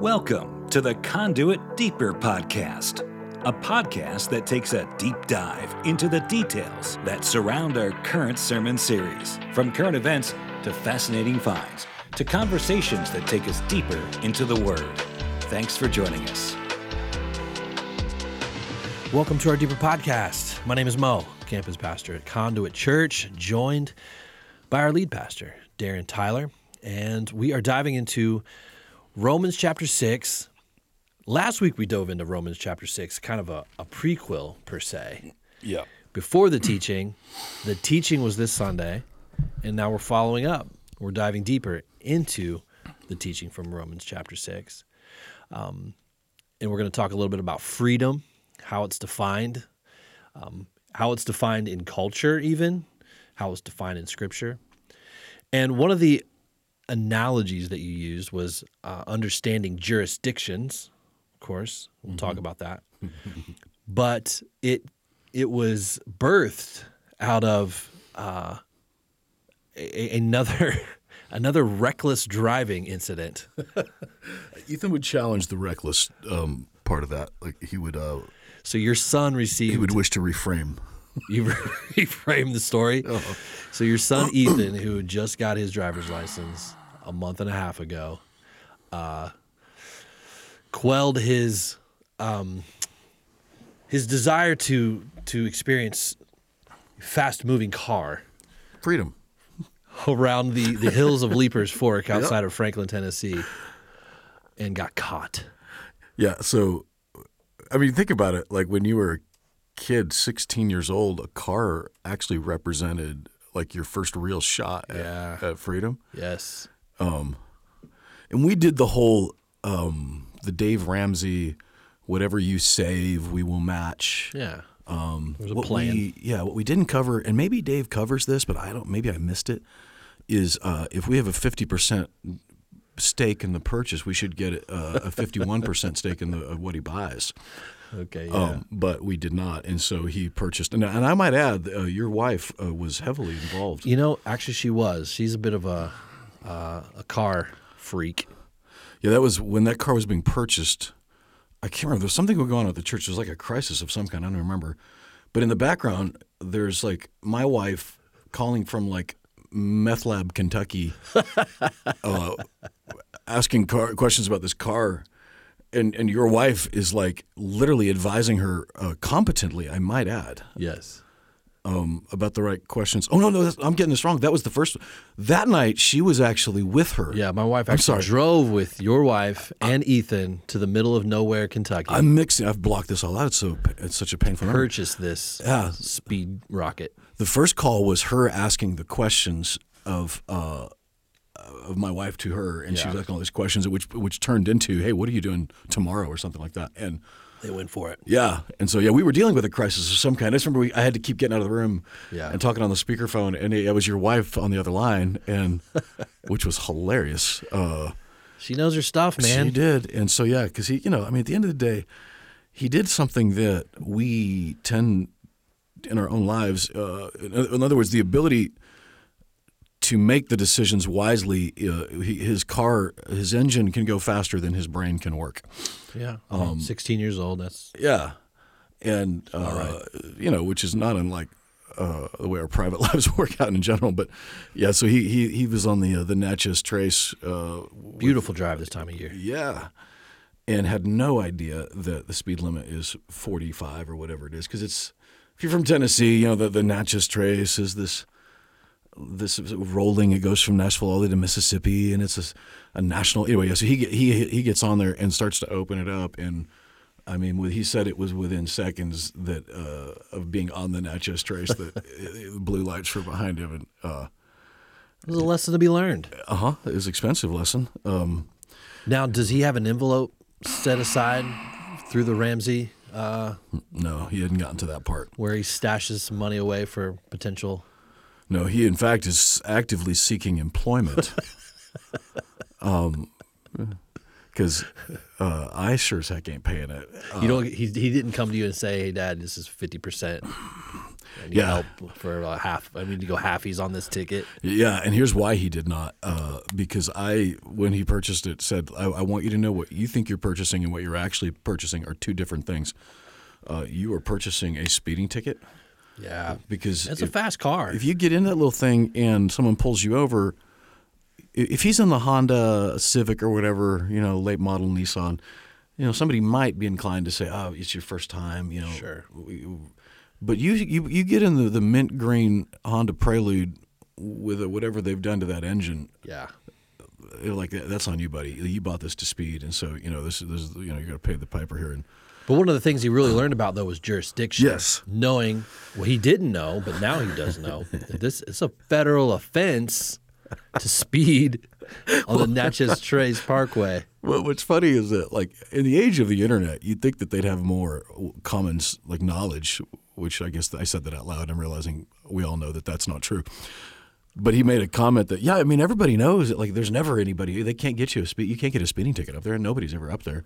Welcome to the Conduit Deeper Podcast, a podcast that takes a deep dive into the details that surround our current sermon series, from current events to fascinating finds to conversations that take us deeper into the Word. Thanks for joining us. Welcome to our Deeper Podcast. My name is Mo, campus pastor at Conduit Church, joined by our lead pastor, Darren Tyler. And we are diving into Romans chapter 6. Last week we dove into Romans chapter 6, kind of a, a prequel per se. Yeah. Before the teaching, the teaching was this Sunday, and now we're following up. We're diving deeper into the teaching from Romans chapter 6. Um, and we're going to talk a little bit about freedom, how it's defined, um, how it's defined in culture, even, how it's defined in scripture. And one of the analogies that you used was uh, understanding jurisdictions. Of course, we'll talk about that. but it it was birthed out of uh, a, another another reckless driving incident. Ethan would challenge the reckless um, part of that. Like he would, uh, So your son received. he would wish to reframe. You reframed the story. So your son Ethan, who just got his driver's license a month and a half ago, uh, quelled his um, his desire to to experience fast moving car Freedom. around the, the hills of Leiper's Fork outside of Franklin, Tennessee, and got caught. Yeah. So, I mean, think about it. Like when you were a kid, 16 years old, a car actually represented like your first real shot at, Yeah. at freedom. Yes. And we did the whole um, the Dave Ramsey, whatever you save, we will match. Yeah. Um, There was a what plan. We, yeah, what we didn't cover, and maybe Dave covers this, but I don't. Maybe I missed it. Is uh, if we have a fifty percent stake in the purchase, we should get uh, a fifty-one percent stake in the of what he buys. Okay. Yeah. Um, but we did not, and so he purchased. And, and I might add, uh, your wife uh, was heavily involved. You know, actually, she was. She's a bit of a uh, a car freak. Yeah, that was when that car was being purchased. I can't remember. There was something going on at the church. There was like a crisis of some kind. I don't remember. But in the background, there's like my wife calling from like meth lab, Kentucky, uh, asking car, questions about this car. And, and your wife is like literally advising her uh, competently, I might add, Yes. um, about the right questions. Oh no, no, that's, I'm getting this wrong. That was the first. That night, she was actually with her. Yeah, my wife I'm actually sorry. drove with your wife and Ethan to the middle of nowhere, Kentucky. I'm mixing. I've blocked this all out. It's so it's such a painful. memory. purchased this Yeah. speed rocket. The first call was her asking the questions of uh, of my wife to her, and she was Yeah. asking all these questions, which which turned into, "Hey, what are you doing tomorrow?" or something like that. And They went for it. yeah, and so yeah, we were dealing with a crisis of some kind. I just remember we, I had to keep getting out of the room Yeah. and talking on the speakerphone, and it, it was your wife on the other line, and which was hilarious. Uh, She knows her stuff, man. She did, and so yeah, because he, you know, I mean, at the end of the day, he did something that we tend in our own lives. Uh, in other words, the ability to make the decisions wisely. Uh, he, his car, his engine can go faster than his brain can work. Yeah. Um, 16 years old. That's Yeah, and uh, you know, which is not unlike. Uh, the way our private lives work out in general, but yeah, so he he, he was on the uh, the Natchez Trace uh, beautiful drive this time of year. Yeah. And had no idea that the speed limit is 45 or whatever it is. Because it's, if you're from Tennessee, you know, the, the Natchez Trace is this this rolling. It goes from Nashville all the way to Mississippi, and it's a, a national. Anyway, yeah, so he he he gets on there and starts to open it up, and I mean, he said it was within seconds that uh, of being on the Natchez Trace that uh, blue lights were behind him, and uh There's a lesson to be learned. Uh huh, it was an expensive lesson. Um, Now, does he have an envelope set aside through the Ramsey uh, no, he hadn't gotten to that part. where he stashes some money away for potential? No, he in fact is actively seeking employment. because uh, I sure as heck ain't paying it. Uh, you don't. He, he didn't come to you and say, "Hey, Dad, this is 50 percent." Yeah. help for uh, half. I need to go half." halfies on this ticket. Yeah, and here's why he did not. Uh, because I, when he purchased it, said, I, I want you to know what you think you're purchasing and what you're actually purchasing are two different things. Uh, you are purchasing a speeding ticket Yeah, because it's a fast car. if you get in that little thing and someone pulls you over, if he's in the Honda Civic or whatever, you know, late model Nissan, you know, somebody might be inclined to say, "Oh, it's your first time," you know. Sure. But you you you get in the, the mint green Honda Prelude with a, whatever they've done to that engine, yeah, like that's on you, buddy. You bought this to speed, and so you know this is, this is you know you're going to pay the piper here. And but one of the things he really learned about though was jurisdiction. Yes. knowing well he didn't know, but now he does know that this is a federal offense to speed on the Natchez Trace Parkway. Well, what's funny is that, like, in the age of the internet, you'd think that they'd have more common, like, knowledge. Which I guess I said that out loud. I'm realizing we all know that that's not true. But he made a comment that, yeah, I mean, everybody knows that, like, there's never anybody. They can't get you a speed. You can't get a speeding ticket up there, and nobody's ever up there.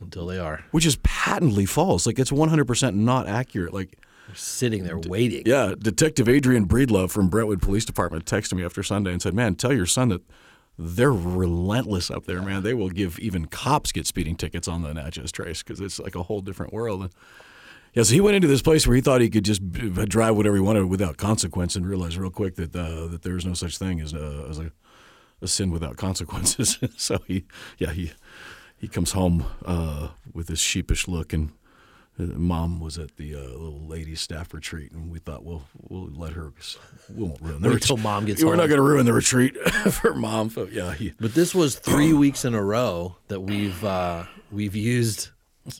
Until they are Which is patently false. Like, it's 100 percent not accurate. Like, sitting there waiting. yeah, Detective Adrian Breedlove from Brentwood Police Department texted me after Sunday and said, "Man, tell your son that they're relentless up there, man. They will give even cops get speeding tickets on the Natchez Trace because it's like a whole different world." And yeah, so he went into this place where he thought he could just b- drive whatever he wanted without consequence, and realized real quick that uh, that there is no such thing as, uh, as a, a sin without consequences. so he, yeah, he he comes home uh, with this sheepish look and. Uh, Mom was at the uh, little ladies staff retreat, and we thought, well, we'll let her. We won't ruin the Wait retreat. till Mom gets We're home. not going to ruin the retreat for mom. So, yeah, he, But this was three weeks in a row that we've uh, we've used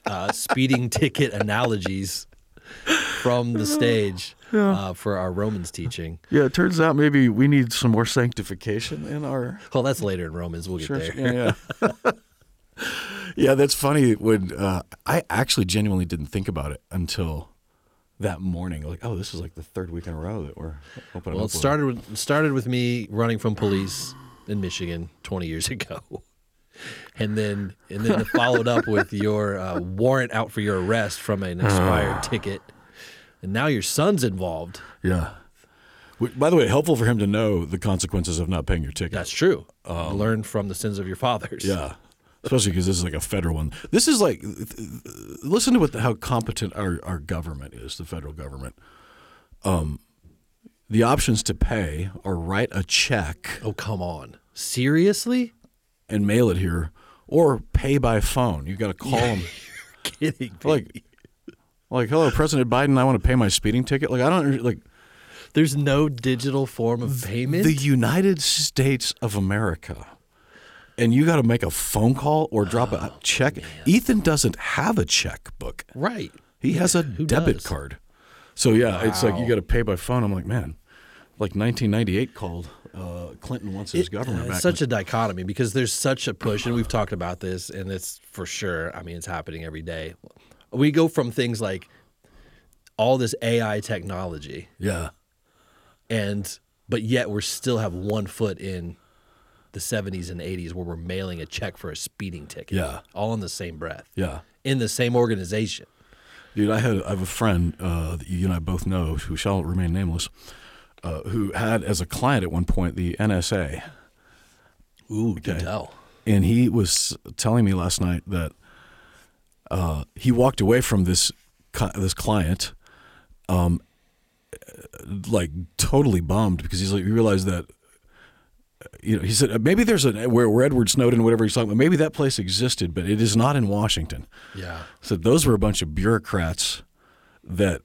uh, speeding ticket analogies from the stage uh, for our Romans teaching. yeah. It turns out maybe we need some more sanctification in our Well, that's later in Romans. We'll get church. there. Yeah, yeah. yeah, that's funny. When uh, I actually genuinely didn't think about it until that morning. Like, oh, this is like the third week in a row that we're opening. Well, up it started with it started with me running from police in Michigan 20 years ago, and then and then it followed up with your uh, warrant out for your arrest from an expired ticket, and now your son's involved. Yeah. By the way, helpful for him to know the consequences of not paying your ticket. That's true. Learn from the sins of your fathers. Yeah. Especially because this is like a federal one. This is like, listen to what the, how competent our, our government is, the federal government. Um, the options to pay are write a check Oh come on! Seriously? and mail it here, or pay by phone. You got to call them. Kidding? me. Like, like, hello, President Biden. I want to pay my speeding ticket. Like, I don't like There's no digital form of payment. the United States of America. And you got to make a phone call or drop a check. Ethan doesn't have a checkbook. right. He has a debit does? card. So yeah, it's like you got to pay by phone. I'm like, man, like 1998 called. Uh, Clinton wants his government Uh, back. It's such a dichotomy because there's such a push, and we've talked about this, and it's for sure. I mean, it's happening every day. We go from things like all this AI technology, yeah, and but yet we're still have one foot in the 70s and 80s where we're mailing a check for a speeding ticket. Yeah. all in the same breath. yeah, in the same organization. dude. I had I have a friend uh, that you and I both know who shall remain nameless, uh, who had as a client at one point the NSA. Ooh, good tell. and he was telling me last night that uh, he walked away from this this client, um, like totally bummed because he's like he realized that. You know, he said maybe there's a where, where Edward Snowden, whatever he's talking about, maybe that place existed, but it is not in Washington. Yeah. So those were a bunch of bureaucrats that,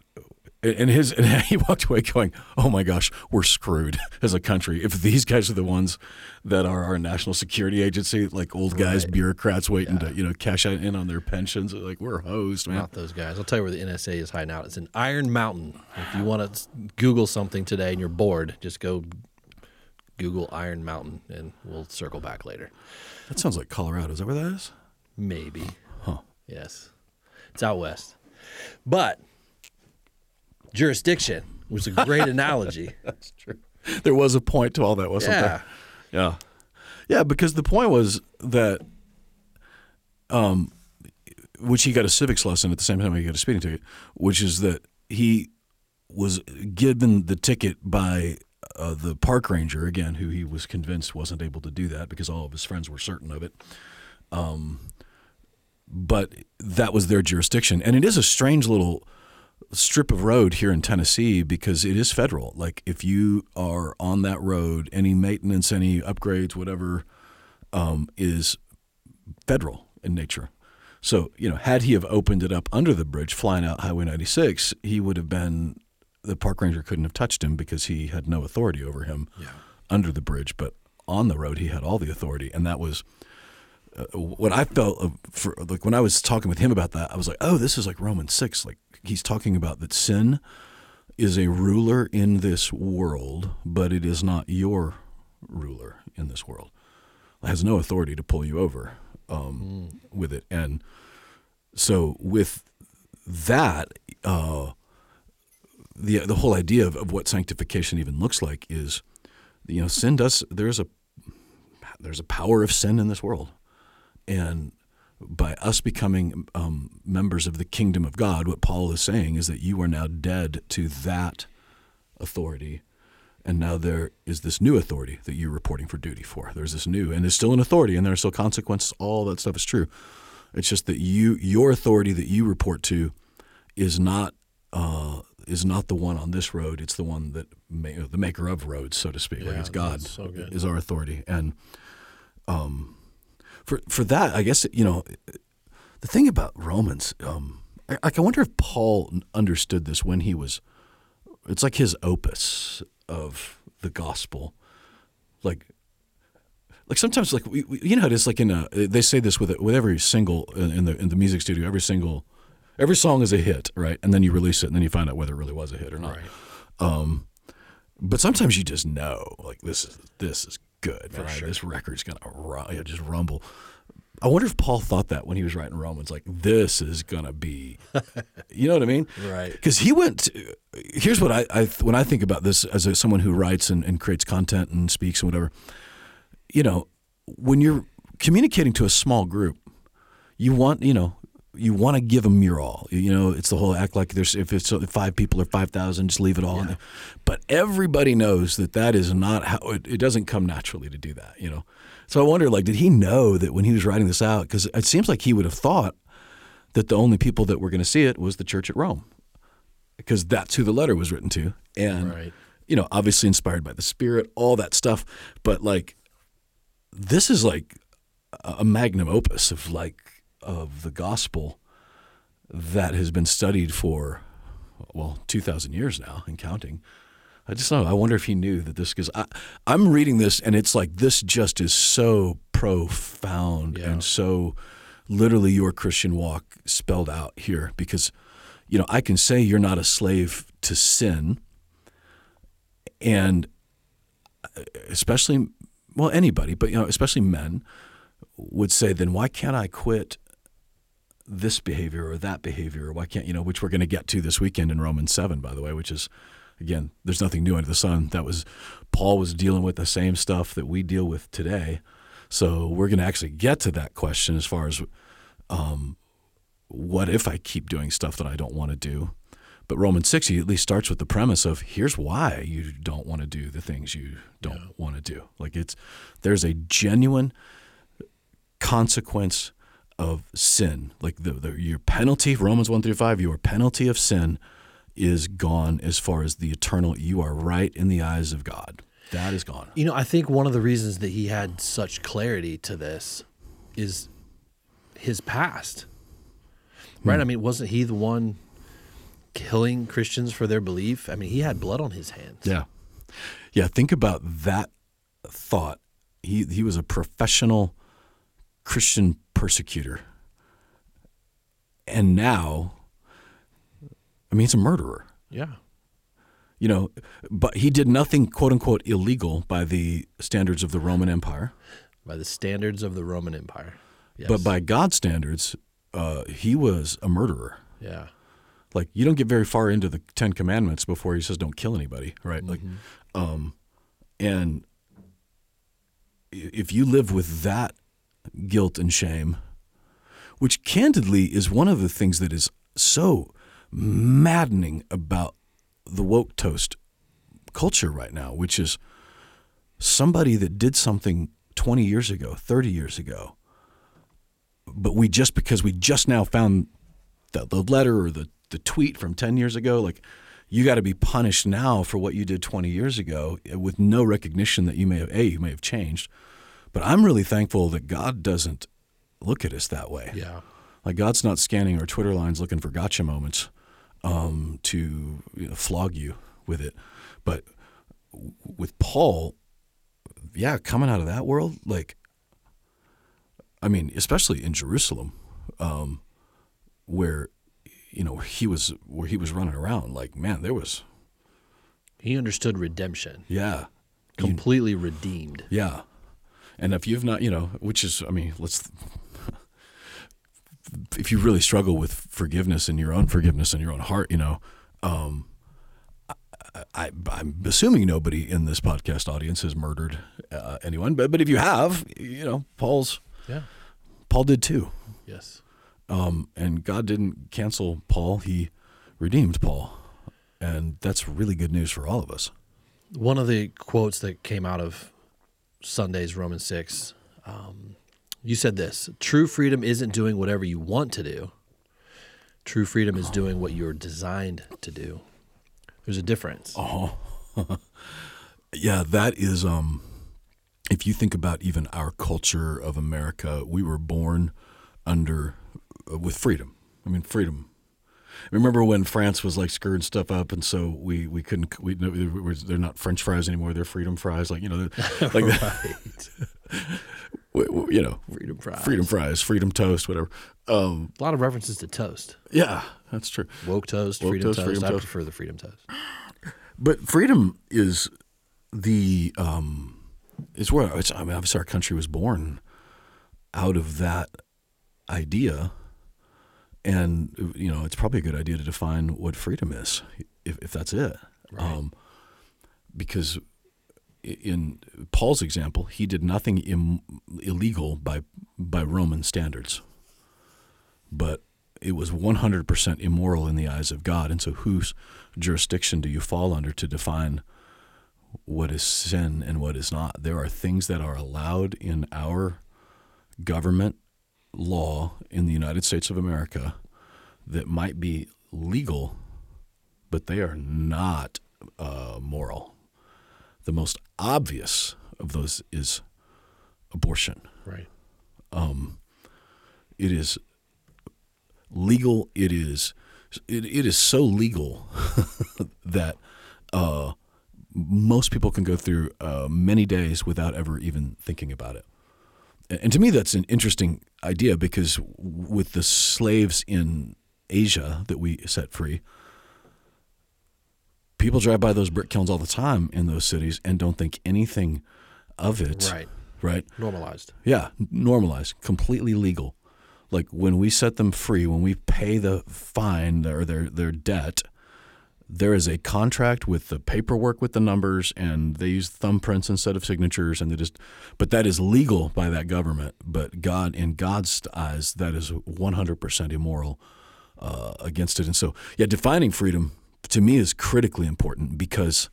and his, and he walked away going, "Oh my gosh, we're screwed as a country if these guys are the ones that are our national security agency, like old guys, bureaucrats waiting to you know cash out in on their pensions. Like we're hosed, man. Not those guys. I'll tell you where the NSA is hiding out. It's in Iron Mountain. If you want to Google something today and you're bored, just go Google Iron Mountain and we'll circle back later. That sounds like Colorado. Is that where that is? Maybe. Huh. Yes. It's out west. But jurisdiction was a great analogy. That's true. There was a point to all that, wasn't Yeah. there? Yeah. Yeah, because the point was that, um, which he got a civics lesson at the same time he got a speeding ticket, which is that he was given the ticket by uh, the park ranger again, who he was convinced wasn't able to do that because all of his friends were certain of it. Um, but that was their jurisdiction, and it is a strange little strip of road here in Tennessee because it is federal. Like if you are on that road, any maintenance, any upgrades, whatever, um, is federal in nature. So you know, had he have opened it up under the bridge, flying out Highway 96, he would have been the park ranger couldn't have touched him because he had no authority over him Yeah. under the bridge. But on the road, he had all the authority, and that was uh, what I felt for like when I was talking with him about that. I was like, oh, this is like Romans six. Like he's talking about that sin is a ruler in this world, but it is not your ruler in this world. It has no authority to pull you over um, with it, and so with that. Uh, the the whole idea of, of what sanctification even looks like is, you know, sin does there's a there's a power of sin in this world, and by us becoming um, members of the kingdom of God, what Paul is saying is that you are now dead to that authority, and now there is this new authority that you're reporting for duty for. There's this new, and there's still an authority, and there are still consequences. All that stuff is true. It's just that you your authority that you report to is not uh, is not the one on this road. It's the one that ma- the maker of roads, so to speak. like it's God so is our authority, and um, for for that, I guess you know the thing about Romans. Um, I, like I wonder if Paul understood this when he was. It's like his opus of the gospel, like like sometimes like we, we, you know it is like in a they say this with with every single in in the in the music studio every single every song is a hit right and then you release it and then you find out whether it really was a hit or not um but sometimes you just know like this is this is good right this record's gonna ru- yeah, just rumble I wonder if Paul thought that when he was writing Romans like this is gonna be you know what I mean Right. because he went. To, here's what I, I when I think about this as a, someone who writes and, and creates content and speaks and whatever. You know, when you're communicating to a small group, you want you know you want to give them your all. You know, it's the whole act like there's if it's five people or five thousand, just leave it all. in there. But everybody knows that that is not how it, it doesn't come naturally to do that. You know, so I wonder like did he know that when he was writing this out? Because it seems like he would have thought that the only people that were going to see it was the church at Rome because that's who the letter was written to. And, Right. you know, obviously inspired by the Spirit, all that stuff. But like, this is like a magnum opus of like, of the gospel that has been studied for, well, 2,000 years now and counting. I just know. I wonder if he knew that this, because I'm reading this and it's like, this just is so profound Yeah. and so literally your Christian walk spelled out here because, you know, I can say you're not a slave to sin, and uh, especially, well, anybody, but you know, especially men would say, then why can't I quit this behavior or that behavior? Or why can't you know, which we're going to get to this weekend in Romans seven, by the way, which is. Again, there's nothing new under the sun. That was Paul was dealing with the same stuff that we deal with today. So we're going to actually get to that question as far as um, what if I keep doing stuff that I don't want to do? But Romans 6 he at least starts with the premise of here's why you don't want to do the things you don't want to do. Like it's there's a genuine consequence of sin. Like the, the your penalty, Romans 1 through 5, your penalty of sin is gone as far as the eternal you are right in the eyes of God. That is gone. You know, I think one of the reasons that he had such clarity to this is his past. Right? Hmm. I mean, wasn't he the one killing Christians for their belief? I mean, he had blood on his hands. Yeah. Yeah, think about that thought. He he was a professional Christian persecutor. And now I mean he's a murderer. Yeah. You know, but he did nothing quote unquote illegal by the standards of the Roman Empire. By the standards of the Roman Empire. Yes. But by God's standards, uh, he was a murderer. yeah. Like you don't get very far into the Ten Commandments before he says don't kill anybody, right? Like, um, and if you live with that guilt and shame, which candidly is one of the things that is so maddening about the woke toast culture right now, which is somebody that did something 20 years ago, 30 years ago, but we just because we just now found the, the letter or the, the tweet from 10 years ago, like you got to be punished now for what you did 20 years ago eh, with no recognition that you may have, A, you may have changed. But I'm really thankful that God doesn't look at us that way. Yeah. Like God's not scanning our Twitter lines looking for gotcha moments um, to you know, flog you with it. But with Paul, yeah, coming out of that world, like, I mean, especially in Jerusalem, um, where you know he was where he was running around, like, man, there was, He understood redemption, yeah, you- completely redeemed. Yeah. And if you've not, you know, which is, I mean, let's, if you really struggle with forgiveness and your own forgiveness in your own heart, you know, um, I, I'm assuming nobody in this podcast audience has murdered uh, anyone, but but if you have, you know, Paul's Yeah. Paul did too, Yes. um, and God didn't cancel Paul; He redeemed Paul, and that's really good news for all of us. One of the quotes that came out of Sunday's Romans 6, um, you said this True freedom isn't doing whatever you want to do, true freedom is doing what you're designed to do. There's a difference. Oh, Yeah, that is. Um, if you think about even our culture of America, we were born under uh, with freedom. I mean, freedom. Remember when France was like screwing stuff up, and so we we couldn't. We, no, they're not French fries anymore; they're freedom fries. Like you know, like we- we- you know, Freedom fries. freedom fries, freedom toast, whatever. Um, A lot of references to toast. yeah, that's true. Woke toast, Woke freedom toast, toast. freedom I toast. prefer the freedom toast. But freedom is the um, is where it's, I mean, obviously our country was born out of that idea, and you know it's probably a good idea to define what freedom is, if, if that's it, um, because in Paul's example, he did nothing Im- illegal by by Roman standards, but it was 100% immoral in the eyes of God. And so, whose jurisdiction do you fall under to define what is sin and what is not? There are things that are allowed in our government law in the United States of America that might be legal, but they are not uh, moral. The most obvious of those is abortion. Right. It is legal. It is it, it is so legal that uh, most people can go through uh, many days without ever even thinking about it. And, to me, that's an interesting idea because with the slaves in Asia that we set free, people drive by those brick kilns all the time in those cities and don't think anything of it. Right. Right. Normalized. Yeah, normalized, completely legal. Like when we set them free, when we pay the fine or their their debt, there is a contract with the paperwork with the numbers, and they use thumbprints instead of signatures, and they just. But that is legal by that government. But God, in God's eyes, that is 100% immoral uh, against it. And so, yeah, defining freedom to me is critically important because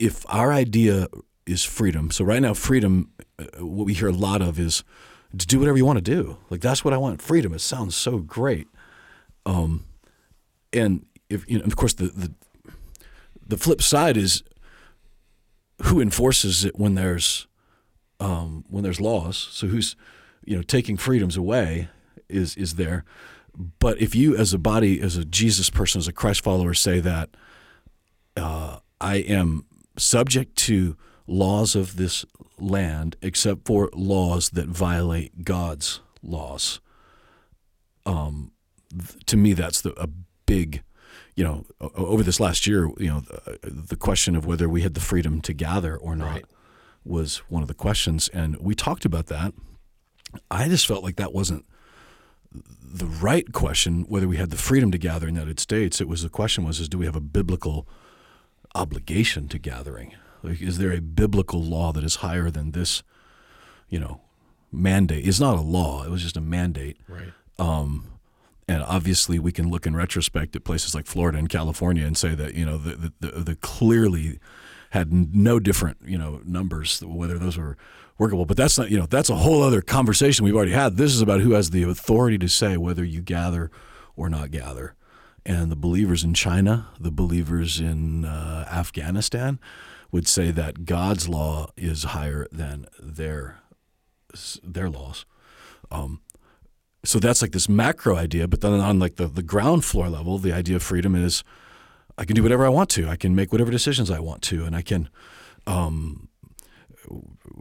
if our idea is freedom, so right now, freedom, uh, what we hear a lot of is to do whatever you want to do. Like that's what I want. Freedom. It sounds so great. Um, and if you know, of course, the the the flip side is who enforces it when there's um, when there's laws. So who's you know taking freedoms away is is there. But if you, as a body, as a Jesus person, as a Christ follower, say that uh, I am subject to laws of this land except for laws that violate God's laws. Um, th- to me, that's the, a big, you know, over this last year, you know, the, the question of whether we had the freedom to gather or not Right. was one of the questions, and we talked about that. I just felt like that wasn't the right question whether we had the freedom to gather in the United States. It was the question was is do we have a biblical obligation to gathering? Like is there a biblical law that is higher than this, you know, mandate? It's not a law, it was just a mandate. Right. Um, and obviously we can look in retrospect at places like Florida and California and say that you know the the, the, the clearly had no different you know numbers whether those were workable. But that's not you know that's a whole other conversation we've already had. This is about who has the authority to say whether you gather or not gather. And the believers in China, the believers in uh, Afghanistan, would say that God's law is higher than their their laws. Um, so that's like this macro idea, but then on like the, the ground floor level, the idea of freedom is I can do whatever I want to. I can make whatever decisions I want to, and I can. Um,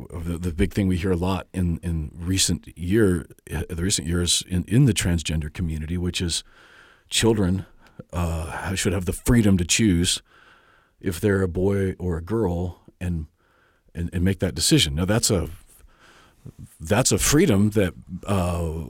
the, the big thing we hear a lot in, in recent year, the recent years in, in the transgender community, which is children uh, should have the freedom to choose if they're a boy or a girl and, and and make that decision. Now that's a that's a freedom that uh,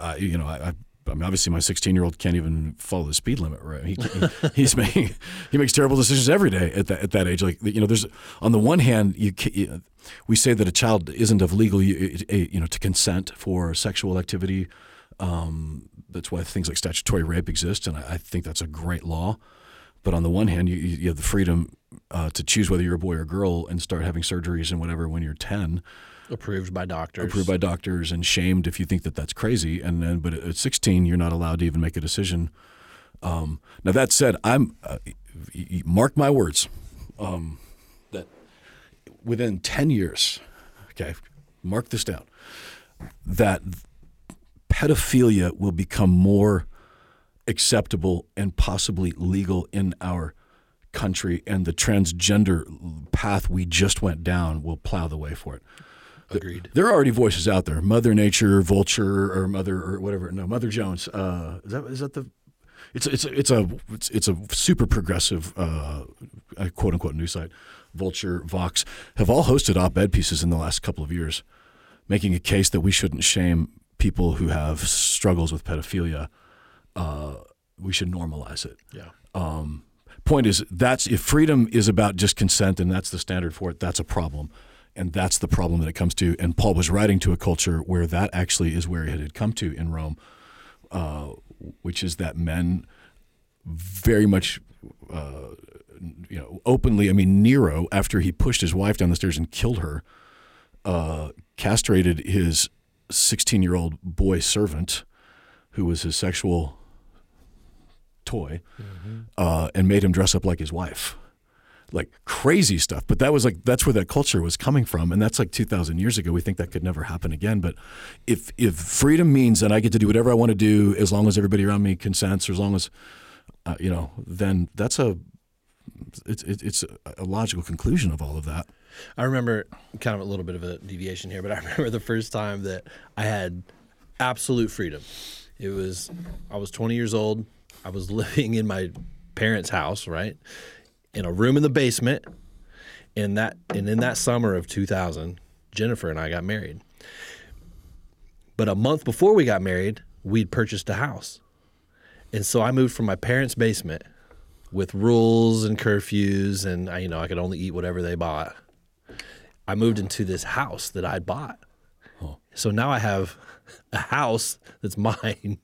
I, you know I, I mean, obviously, my 16 year old can't even follow the speed limit. Right? He, he he's making he makes terrible decisions every day at that at that age. Like you know, there's on the one hand, you, you we say that a child isn't of legal you know to consent for sexual activity. Um, that's why things like statutory rape exist, and I, I, think that's a great law. But on the one hand, you, you have the freedom uh, to choose whether you're a boy or a girl and start having surgeries and whatever when you're 10 approved by doctors. Approved by doctors and shamed if you think that that's crazy. And then but at 16 you're not allowed to even make a decision. Um, now that said i'm uh, mark my words um, that within 10 years okay mark this down that pedophilia will become more acceptable and possibly legal in our country and the transgender path we just went down will plow the way for it Agreed. There are already voices out there. Mother Nature, Vulture, or Mother or whatever. No, Mother Jones. Uh, is that is that the? It's it's it's a it's, it's a super progressive uh, quote unquote news site. Vulture, Vox have all hosted op-ed pieces in the last couple of years, making a case that we shouldn't shame people who have struggles with pedophilia. Uh, we should normalize it. Yeah. Um, point is that's if freedom is about just consent and that's the standard for it, that's a problem and that's the problem that it comes to. And Paul was writing to a culture where that actually is where it had come to in Rome, uh, which is that men very much, uh, you know, openly. I mean, Nero, after he pushed his wife down the stairs and killed her, uh, castrated his 16 year old boy servant, who was his sexual toy, mm-hmm. Uh, and made him dress up like his wife like crazy stuff. But that was like that's where that culture was coming from, and that's like two thousand years ago. We think that could never happen again. But if if freedom means that I get to do whatever I want to do as long as everybody around me consents, or as long as uh, you know, then that's a it's it's a logical conclusion of all of that. I remember kind of a little bit of a deviation here, but I remember the first time that I had absolute freedom. It was I was 20 years old. I was living in my parents' house, right? In a room in the basement. In that and in that summer of 2000, Jennifer and I got married. But a month before we got married, we'd purchased a house. And so I moved from my parents' basement with rules and curfews and I, you know, I could only eat whatever they bought. I moved into this house that I'd bought. Oh. So now I have a house that's mine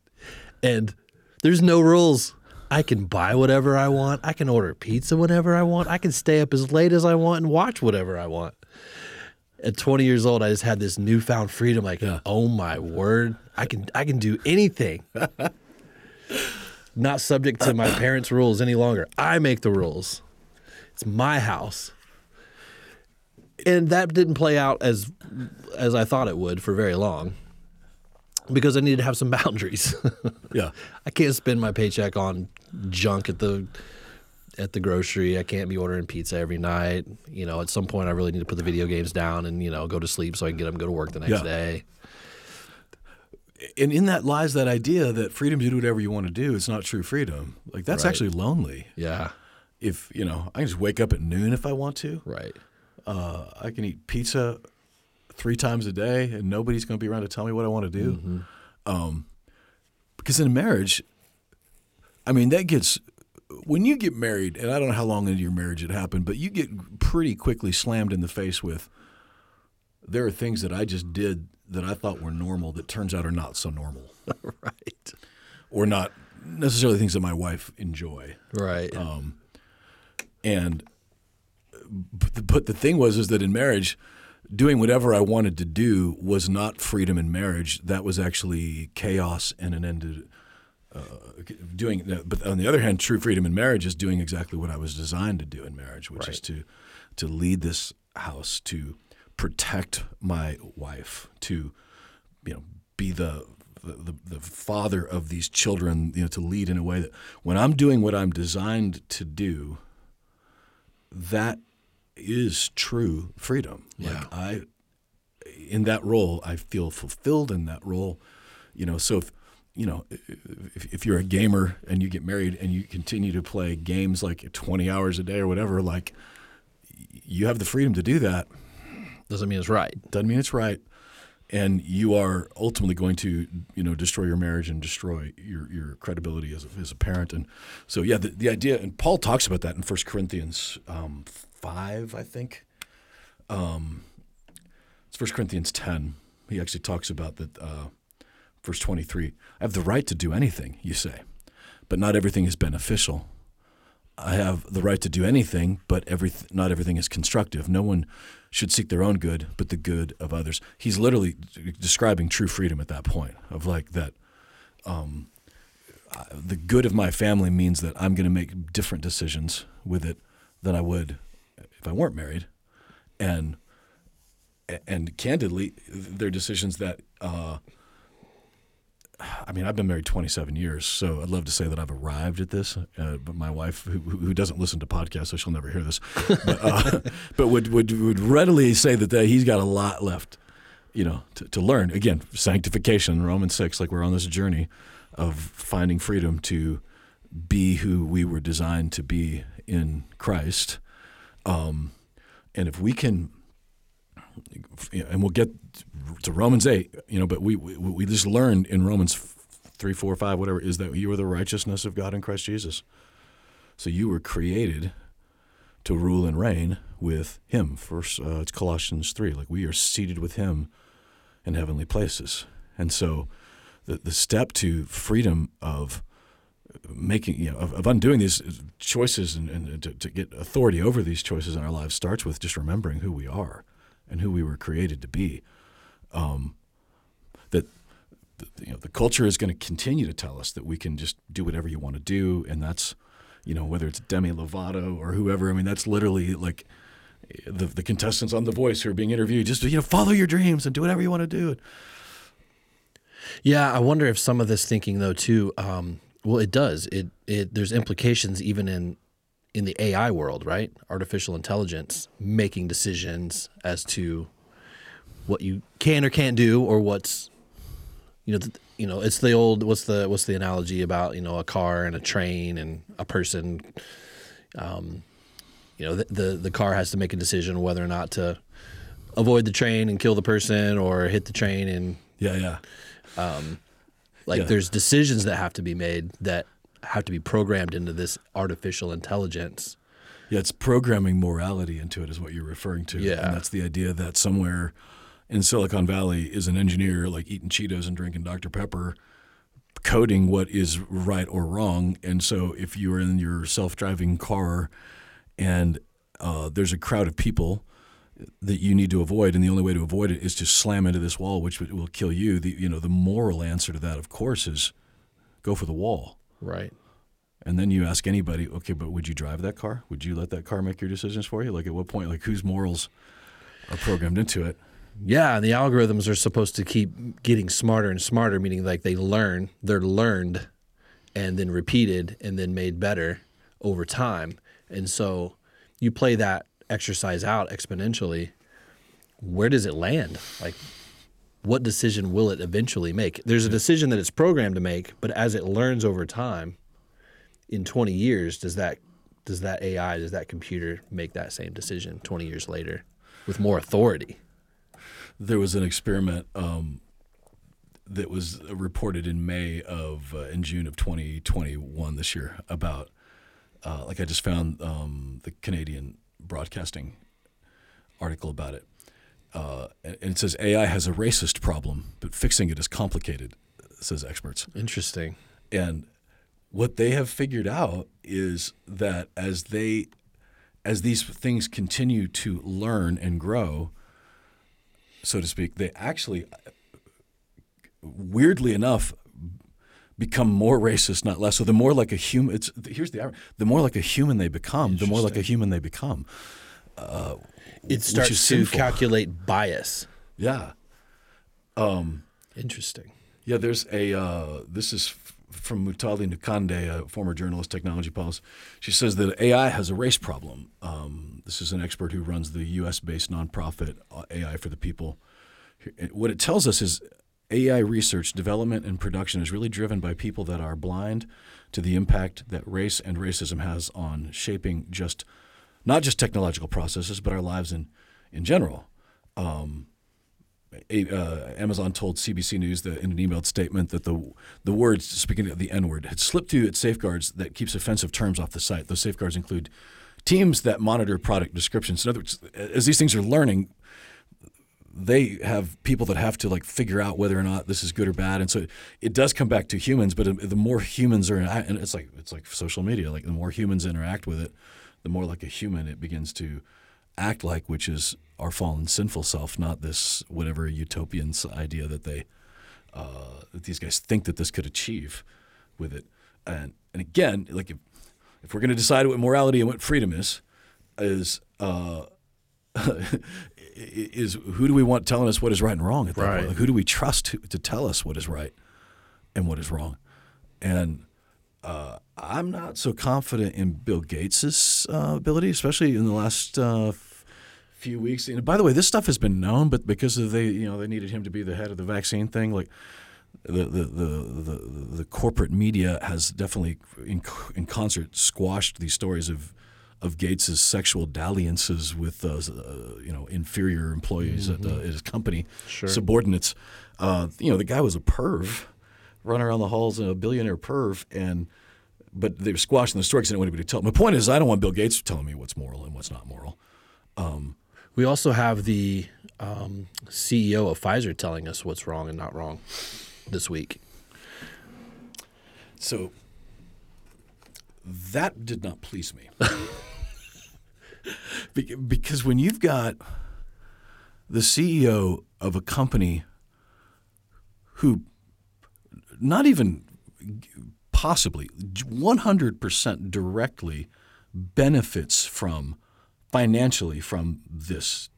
and there's no rules. I can buy whatever I want. I can order pizza whenever I want. I can stay up as late as I want and watch whatever I want. At 20 years old, I just had this newfound freedom. Like, yeah. oh my word, I can I can do anything. Not subject to my parents' rules any longer. I make the rules. It's my house. And that didn't play out as as I thought it would for very long because I need to have some boundaries. yeah. I can't spend my paycheck on junk at the at the grocery. I can't be ordering pizza every night. You know, at some point I really need to put the video games down and, you know, go to sleep so I can get them go to work the next yeah. day. And in that lies that idea that freedom to do whatever you want to do is not true freedom. Like that's right. actually lonely. Yeah. If, you know, I can just wake up at noon if I want to. Right. Uh, I can eat pizza three times a day, and nobody's going to be around to tell me what I want to do. Mm-hmm. Um, because in marriage, I mean, that gets when you get married, and I don't know how long into your marriage it happened, but you get pretty quickly slammed in the face with there are things that I just did that I thought were normal that turns out are not so normal. right. or not necessarily things that my wife enjoy. Right. And but the, but the thing was is that in marriage, doing whatever I wanted to do was not freedom in marriage. That was actually chaos and an end. To, uh, doing, but on the other hand, true freedom in marriage is doing exactly what I was designed to do in marriage, which is to to lead this house, to protect my wife, to you know be the the, the father of these children, you know, to lead in a way that when I'm doing what I'm designed to do, that is true freedom. Yeah. Like I, in that role, I feel fulfilled in that role. You know, so if you know, if, if you're a gamer and you get married and you continue to play games like 20 hours a day or whatever, like you have the freedom to do that. Doesn't mean it's right. Doesn't mean it's right. And you are ultimately going to, you know, destroy your marriage and destroy your, your credibility as a, as a parent. And so, yeah, the, the idea, and Paul talks about that in 1 Corinthians um, 5, I think. Um, it's 1 Corinthians 10. He actually talks about that, uh, verse 23. I have the right to do anything, you say, but not everything is beneficial. I have the right to do anything, but every, not everything is constructive. No one should seek their own good, but the good of others. He's literally describing true freedom at that point of like that. Um, the good of my family means that I'm going to make different decisions with it than I would if I weren't married, and and candidly, they're decisions that. Uh, I mean, I've been married 27 years, so I'd love to say that I've arrived at this. Uh, but my wife, who, who doesn't listen to podcasts, so she'll never hear this, but, uh, but would, would would readily say that, that he's got a lot left, you know, to, to learn. Again, sanctification, Romans 6, like we're on this journey of finding freedom to be who we were designed to be in Christ. Um, and if we can and we'll get to Romans eight, you know, but we we, we just learned in Romans three, four, five, whatever, is that you are the righteousness of God in Christ Jesus. So you were created to rule and reign with Him. First, uh, it's Colossians three, like we are seated with Him in heavenly places, and so the the step to freedom of making you know of, of undoing these choices and, and to, to get authority over these choices in our lives starts with just remembering who we are and who we were created to be. Um, that the, you know the culture is going to continue to tell us that we can just do whatever you want to do, and that's you know whether it's Demi Lovato or whoever. I mean, that's literally like the the contestants on The Voice who are being interviewed. Just you know follow your dreams and do whatever you want to do. Yeah, I wonder if some of this thinking though too. Um, well, it does. It it there's implications even in in the AI world, right? Artificial intelligence making decisions as to what you can or can't do, or what's you know th- you know it's the old what's the what's the analogy about you know a car and a train and a person. Um, you know the, the the car has to make a decision whether or not to avoid the train and kill the person or hit the train and Yeah, yeah. Like Yeah. there's decisions that have to be made that have to be programmed into this artificial intelligence. Yeah, it's programming morality into it, is what you're referring to. Yeah. And that's the idea that somewhere in Silicon Valley is an engineer like eating Cheetos and drinking Dr. Pepper, coding what is right or wrong. And so if you're in your self driving car and uh, there's a crowd of people that you need to avoid, and the only way to avoid it is to slam into this wall, which will kill you. The you know the moral answer to that, of course, is go for the wall. Right. And then you ask anybody, okay, but would you drive that car? Would you let that car make your decisions for you? Like at what point, like whose morals are programmed into it? Yeah, and the algorithms are supposed to keep getting smarter and smarter, meaning like they learn, they're learned and then repeated and then made better over time. And so you play that exercise out exponentially, where does it land? Like what decision will it eventually make? There's a decision that it's programmed to make, but as it learns over time, in 20 years, does that does that AI, does that computer make that same decision 20 years later with more authority? There was an experiment um, that was reported in May of uh, in June of 2021 this year about uh, like I just found um, the Canadian Broadcasting article about it, uh, and it says AI has a racist problem, but fixing it is complicated, says experts. Interesting. And what they have figured out is that as they as these things continue to learn and grow, so to speak, they actually weirdly enough become more racist, not less. So the more like a human, it's here's the the more like a human they become, the more like a human they become. It starts to calculate bias. Yeah. Interesting. Yeah, there's a. Uh, this is from Mutale Nkonde, a former journalist, technology policy. She says that AI has a race problem. Um, this is an expert who runs the U.S.-based nonprofit uh, AI for the People. What it tells us is AI research, development, and production is really driven by people that are blind to the impact that race and racism has on shaping just not just technological processes, but our lives in in general. A- uh, Amazon told CBC News that in an emailed statement that the the words, speaking of the N word, had slipped through its safeguards that keeps offensive terms off the site. Those safeguards include teams that monitor product descriptions. In other words, as these things are learning, they have people that have to like figure out whether or not this is good or bad, and so it does come back to humans. But the more humans are, and it's like it's like social media. Like the more humans interact with it, the more like a human it begins to act like, which is our fallen sinful self, not this whatever utopian idea that they uh, that these guys think that this could achieve with it. And and again, like if if we're going to decide what morality and what freedom is, is uh, is who do we want telling us what is right and wrong at that Right. point? Like who do we trust to, to tell us what is right and what is wrong? And uh, I'm not so confident in Bill Gates's uh, ability, especially in the last uh, few weeks. And by the way, this stuff has been known, but because of they, you know, they needed him to be the head of the vaccine thing, like the the the the, the corporate media has definitely in, in concert squashed these stories of of Gates's sexual dalliances with uh, uh, you know inferior employees at, uh, at his company, subordinates. Uh, you know, the guy was a perv, running around the halls, a billionaire perv, and but they were squashing the story because they didn't want anybody to tell. My point is, I don't want Bill Gates telling me what's moral and what's not moral. We also have the um, CEO of Pfizer telling us what's wrong and not wrong this week. So that did not please me. Be- because when you've got the CEO of a company who not even possibly 100% directly benefits from financially from this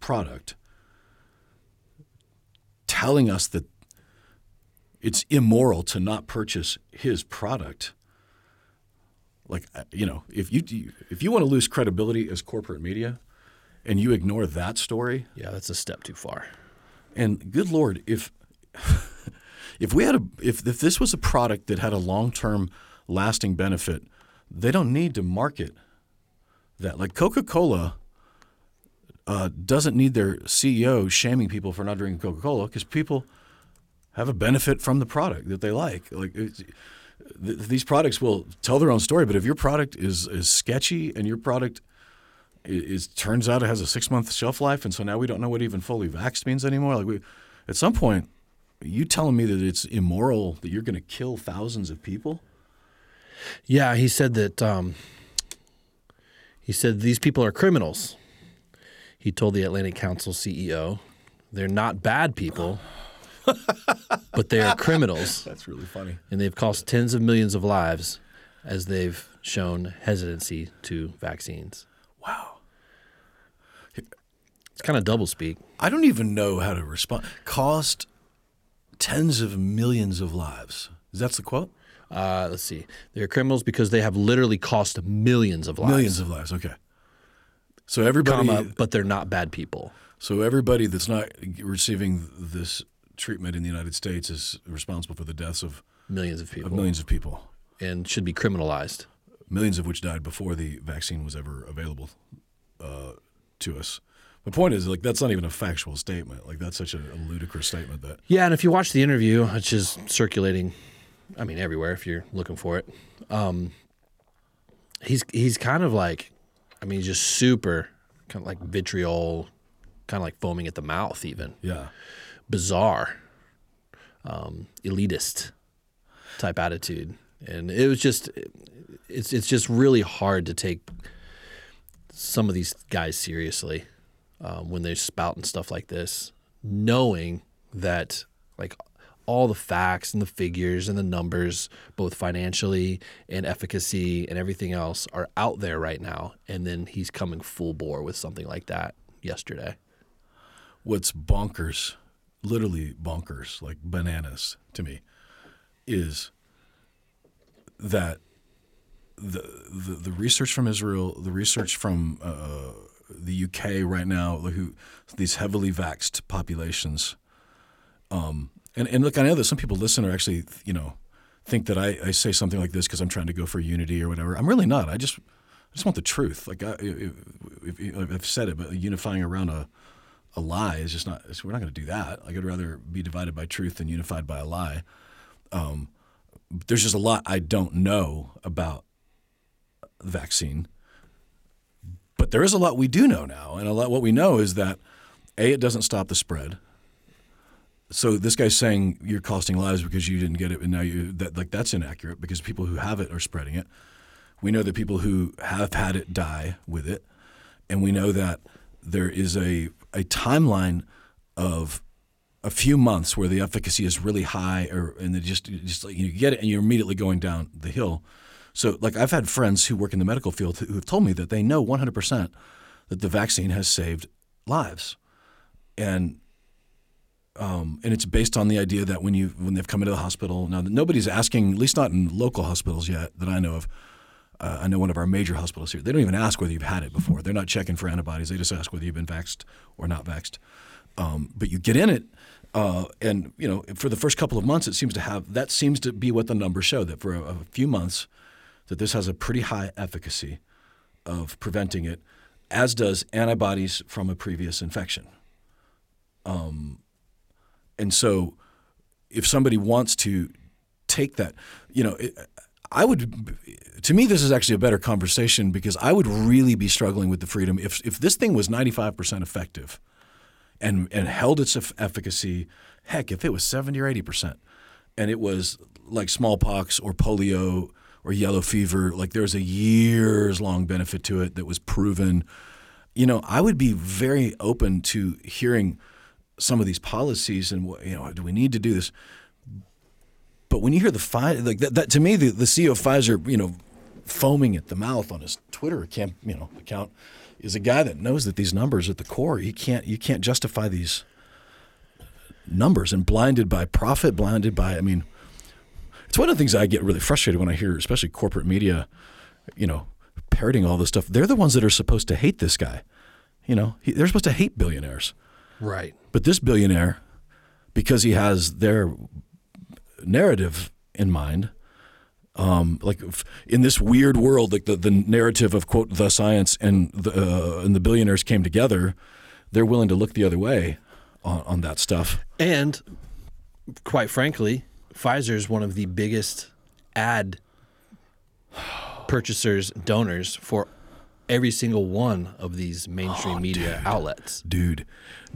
product telling us that it's immoral to not purchase his product. Like you know, if you if you want to lose credibility as corporate media, and you ignore that story, Yeah, that's a step too far. and good lord, if if we had a if if this was a product that had a long term lasting benefit, they don't need to market that. Like Coca Cola uh, doesn't need their CEO shaming people for not drinking Coca Cola because people have a benefit from the product that they like. Like it's, th- these products will tell their own story, but if your product is is sketchy and your product i- is turns out it has a six month shelf life, and so now we don't know what even fully vaxxed means anymore. Like we, at some point, you telling me that it's immoral that you're going to kill thousands of people? Yeah, he said that. Um, he said these people are criminals. He told the Atlantic Council CEO, "They're not bad people, but they are criminals, That's really funny. and they've cost tens of millions of lives, as they've shown hesitancy to vaccines." Wow. It's kind of double speak. I don't even know how to respond. Cost tens of millions of lives. Is that the quote? Uh, let's see. They're criminals because they have literally cost millions of lives. Millions of lives. Okay. So everybody, comma, but they're not bad people. so everybody that's not receiving this treatment in the United States is responsible for the deaths of, Millions of people. of millions of people. And should be criminalized. Millions of which died before the vaccine was ever available uh, to us. The point is, like, that's not even a factual statement. Like, that's such a, a ludicrous statement that Yeah, and if you watch the interview, which is circulating, I mean, everywhere if you're looking for it, um, he's he's kind of like, I mean, just super, kind of like vitriol, kind of like foaming at the mouth, even yeah. Bizarre, um, elitist. type attitude, and it was just it's it's just really hard to take some of these guys seriously um, when they spout and stuff like this, knowing that like all the facts and the figures and the numbers, both financially and efficacy and everything else, are out there right now. And then he's coming full bore with something like that yesterday. What's bonkers, literally bonkers, like bananas to me, is that the the, the research from Israel, the research from uh, the UK right now, who these heavily vaxxed populations. Um, and, and look, I know that some people listen or actually, you know, think that I, I say something like this because I'm trying to go for unity or whatever. I'm really not. I just I just want the truth. Like I, have said it, but unifying around a a lie is just not. We're not going to do that. Like I'd rather be divided by truth than unified by a lie. Um, there's just a lot I don't know about the vaccine, but there is a lot we do know now, and a lot what we know is that a it doesn't stop the spread so this guy's saying you're costing lives because you didn't get it, and now you that like that's inaccurate because people who have it are spreading it. We know that people who have had it die with it, and we know that there is a a timeline of a few months where the efficacy is really high, or and they just just like you get it and you're immediately going down the hill. So like I've had friends who work in the medical field who have told me that they know 100% that the vaccine has saved lives, and um, and it's based on the idea that when you when they've come into the hospital now nobody's asking at least not in local hospitals yet that I know of uh, I know one of our major hospitals here they don't even ask whether you've had it before. They're not checking for antibodies they just ask whether you've been vaxxed or not vaxxed. Um, but you get in it uh, and you know for the first couple of months it seems to have that seems to be what the numbers show that for a, a few months that this has a pretty high efficacy of preventing it as does antibodies from a previous infection. Um, and so, if somebody wants to take that, you know, it, I would. To me, this is actually a better conversation because I would really be struggling with the freedom if if this thing was ninety five percent effective, and and held its efficacy. Heck, if it was seventy or eighty percent, and it was like smallpox or polio or yellow fever, like there's a years long benefit to it that was proven. You know, I would be very open to hearing some of these policies and you know do we need to do this but when you hear the Pfizer, like that, that to me the, the CEO of Pfizer you know foaming at the mouth on his Twitter account you know account is a guy that knows that these numbers at the core you can't you can't justify these numbers. And blinded by profit blinded by I mean it's one of the things I get really frustrated when I hear especially corporate media you know parroting all this stuff. They're the ones that are supposed to hate this guy. You know he, they're supposed to hate billionaires. Right. But this billionaire, because he has their narrative in mind, um, like in this weird world, like the, the narrative of quote the science and the uh, and the billionaires came together, they're willing to look the other way on, on that stuff. And quite frankly, Pfizer is one of the biggest ad purchasers donors for every single one of these mainstream oh, media dude. outlets. Dude,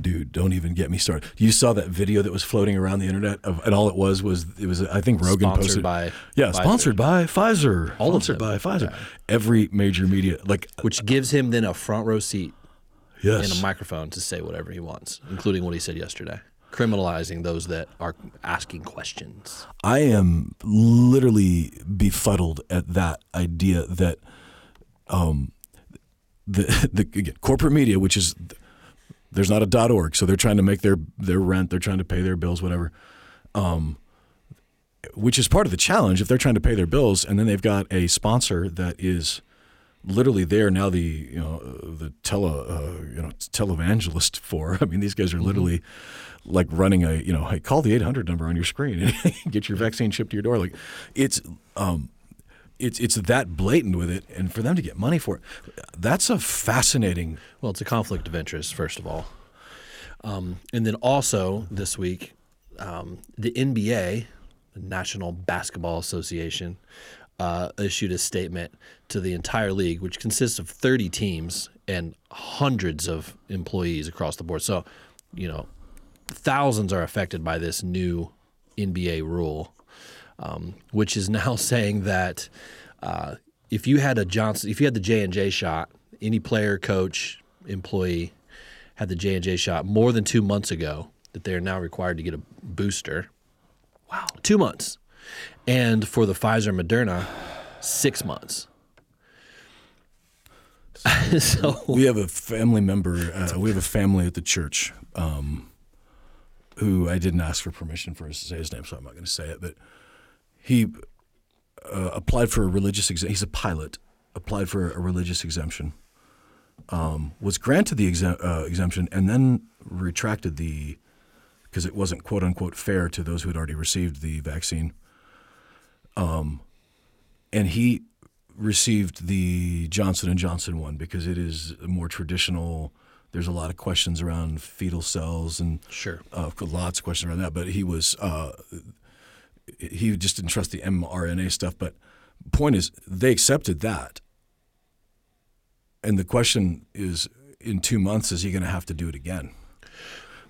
dude, don't even get me started. You saw that video that was floating around the internet, of, and all it was was it was I think Rogan sponsored posted by yeah, Pfizer. sponsored by Pfizer, all sponsored by Pfizer. Yeah. Every major media like which gives him then a front row seat yes. and a microphone to say whatever he wants, including what he said yesterday. Criminalizing those that are asking questions. I am literally befuddled at that idea that um, the the again, corporate media, which is there's not a dot org, so they're trying to make their their rent, they're trying to pay their bills, whatever. Um, which is part of the challenge if they're trying to pay their bills, and then they've got a sponsor that is literally there now. The you know the tele uh, you know televangelist for. I mean, these guys are mm-hmm. literally like running a you know hey call the 800 number on your screen and get your vaccine shipped to your door. Like it's um, it's it's that blatant with it, and for them to get money for it, that's a fascinating. Well, it's a conflict of interest, first of all, um, and then also this week, um, the NBA, the National Basketball Association, uh, issued a statement to the entire league, which consists of 30 teams and hundreds of employees across the board. So, you know, thousands are affected by this new NBA rule. Um, which is now saying that uh, if you had a Johnson, if you had the J and J shot, any player, coach, employee had the J and J shot more than two months ago, that they are now required to get a booster. Wow, two months, and for the Pfizer, Moderna, six months. so we have a family member. Uh, we have a family at the church um, who I didn't ask for permission for us to say his name, so I'm not going to say it. But he uh, applied for a religious exemption. He's a pilot. Applied for a religious exemption. Um, was granted the uh, exemption and then retracted the because it wasn't quote unquote fair to those who had already received the vaccine. Um, and he received the Johnson and Johnson one because it is more traditional. There's a lot of questions around fetal cells and Sure. uh, lots of questions around that. But he was uh, he just didn't trust the mRNA stuff. But point is, they accepted that, and the question is, in two months, is he going to have to do it again?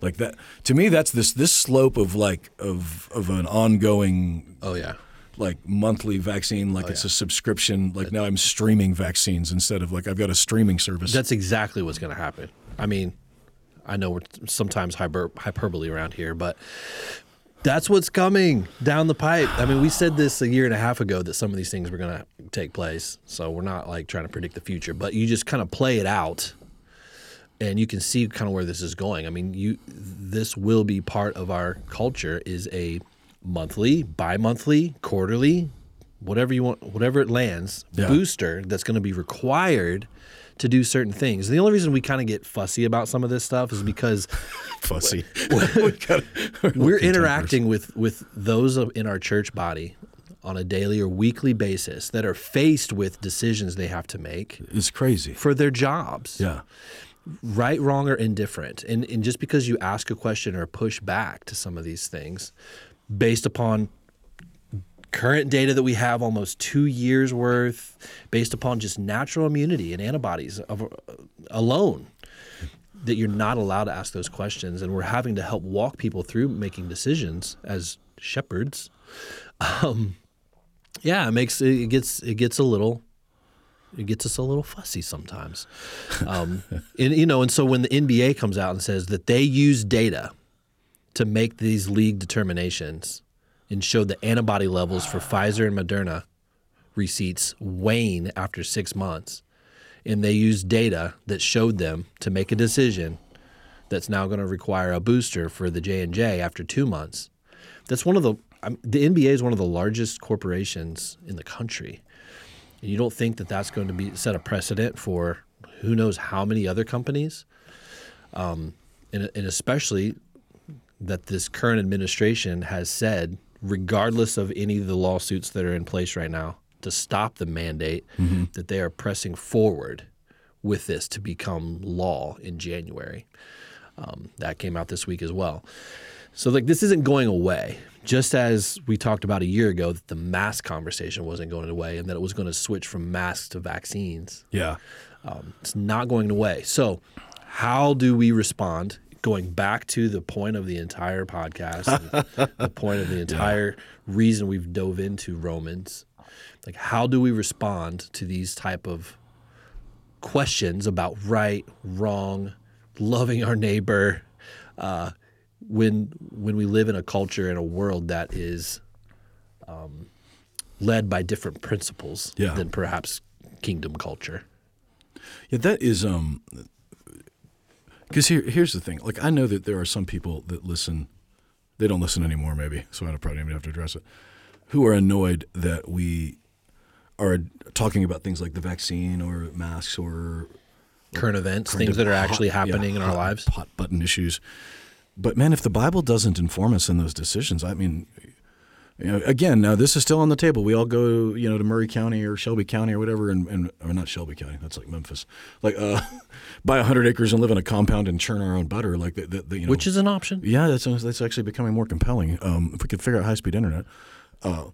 Like that to me, that's this this slope of like of of an ongoing oh yeah, like monthly vaccine, like oh, it's a subscription. Like now I'm streaming vaccines instead of like I've got a streaming service. That's exactly what's going to happen. I mean, I know we're sometimes hyper, hyperbole around here, but that's what's coming down the pipe. I mean, we said this a year and a half ago that some of these things were going to take place. So we're not like trying to predict the future, but you just kind of play it out and you can see kind of where this is going. I mean, you this will be part of our culture is a monthly, bi-monthly, quarterly, whatever you want, whatever it lands, Yeah. booster that's going to be required to do certain things. And the only reason we kind of get fussy about some of this stuff is because fussy. we're interacting with with those in our church body on a daily or weekly basis that are faced with decisions they have to make It's crazy. for their jobs Yeah. right, wrong, or indifferent. And, and just because you ask a question or push back to some of these things based upon current data that we have, almost two years worth, based upon just natural immunity and antibodies of, uh, alone, that you're not allowed to ask those questions. And we're having to help walk people through making decisions as shepherds. Um, yeah, it makes it gets it gets a little it gets us a little fussy sometimes. Um, and you know, and so when the NBA comes out and says that they use data to make these league determinations and showed the antibody levels for Pfizer and Moderna receipts wane after six months, and they used data that showed them to make a decision that's now going to require a booster for the J and J after two months. That's one of the I'm, the NBA is one of the largest corporations in the country. And you don't think that that's going to be set a precedent for who knows how many other companies, um, and, and especially that this current administration has said, regardless of any of the lawsuits that are in place right now, to stop the mandate, that they are pressing forward with this to become law in January. Um, that came out this week as well. So like this isn't going away. Just as we talked about a year ago that the mask conversation wasn't going away and that it was going to switch from masks to vaccines. Yeah. Um, it's not going away. So how do we respond? Going back to the point of the entire podcast, the point of the entire reason we've dove into Romans, like how do we respond to these type of questions about right, wrong, loving our neighbor, uh, when when we live in a culture and a world that is um, led by different principles Yeah. than perhaps kingdom culture. Yeah, that is um because here here's the thing. Like I know that there are some people that listen they don't listen anymore maybe, so I don't probably even have to address it. Who are annoyed that we are talking about things like the vaccine or masks or Current events, current things that are hot- actually happening yeah, in our hot- lives. hot button issues. But man, if the Bible doesn't inform us in those decisions, I mean, you know, again, now this is still on the table. We all go, you know, to Maury County or Shelby County or whatever, and, and or not Shelby County. That's like Memphis. Like, uh, buy hundred acres and live in a compound and churn our own butter. Like, the, the, the, you know, Which is an option. yeah, that's that's actually becoming more compelling. Um, if we could figure out high speed internet, uh,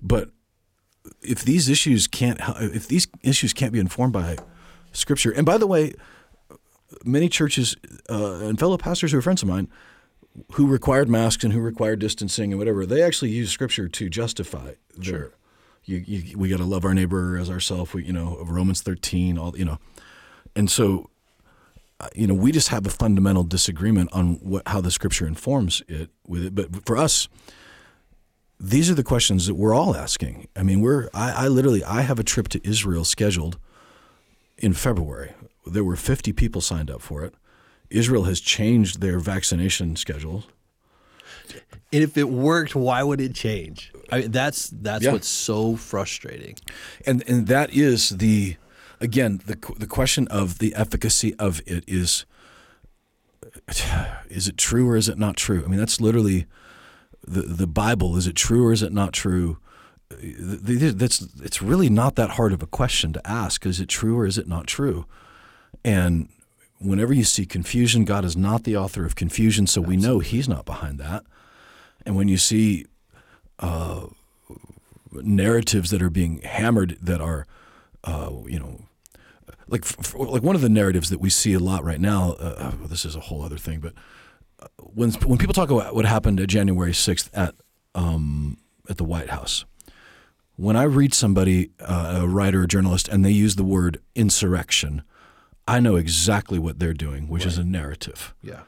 but if these issues can't, if these issues can't be informed by Scripture, and by the way, many churches uh, and fellow pastors who are friends of mine, who required masks and who required distancing and whatever, they actually use scripture to justify their. Sure. You, you, we got to love our neighbor as ourselves. We, you know, Romans thirteen, all you know, and so, uh, you know, we just have a fundamental disagreement on what, how the scripture informs it with it. But for us, these are the questions that we're all asking. I mean, we're I, I literally I have a trip to Israel scheduled in February. There were 50 people signed up for it. Israel has changed their vaccination schedule. And if it worked, why would it change? I mean, that's that's Yeah. what's so frustrating. And and that is the again the the question of the efficacy of it is is it true or is it not true? I mean that's literally the the Bible is it true or is it not true? That's it's really not that hard of a question to ask. Is it true or is it not true? And whenever you see confusion, God is not the author of confusion, so we know He's not behind that. And when you see uh, narratives that are being hammered that are, uh, you know, like f- f- like one of the narratives that we see a lot right now. Uh, well, this is a whole other thing, but uh, when when people talk about what happened at January sixth at um, at the White House, when I read somebody, uh, a writer, a journalist, and they use the word insurrection, I know exactly what they're doing, which is a narrative Yeah.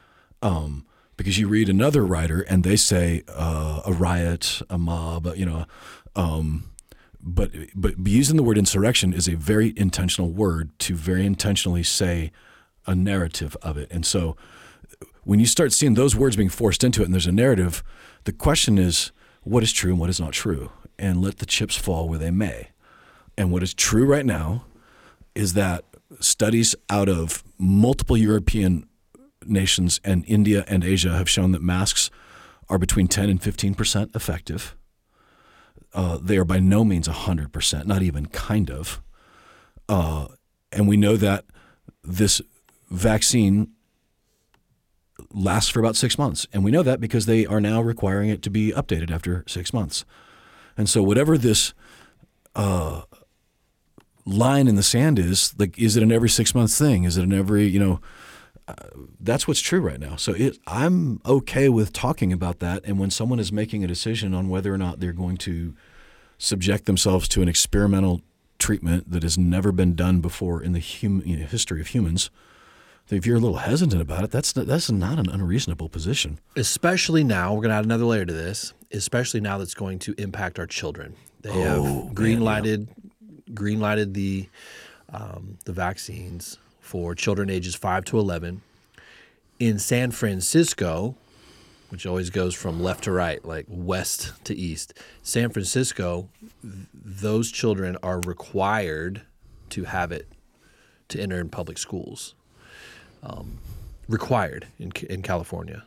um, because you read another writer and they say uh, a riot, a mob, you know, um, but but using the word insurrection is a very intentional word to very intentionally say a narrative of it, and so when you start seeing those words being forced into it and there's a narrative, the question is what is true and what is not true, and let the chips fall where they may. And what is true right now is that studies out of multiple European nations and India and Asia have shown that masks are between 10 and 15 percent effective. Uh, they are by no means 100 percent, not even kind of. Uh, and we know that this vaccine lasts for about six months. And we know that because they are now requiring it to be updated after six months. And so, whatever this uh, line in the sand is, like, is it an every six months thing? Is it an every, you know, uh, that's what's true right now. So it, I'm okay with talking about that. And when someone is making a decision on whether or not they're going to subject themselves to an experimental treatment that has never been done before in the hum, you know, history of humans, if you're a little hesitant about it, that's not, that's not an unreasonable position. Especially now, we're going to add another layer to this. Especially now, that's going to impact our children. They Oh, have green lighted, green lighted the um, the vaccines for children ages five to eleven. In San Francisco, which always goes from left to right, like west to east. San Francisco, th- those children are required to have it to enter in public schools. Um, required in, in California,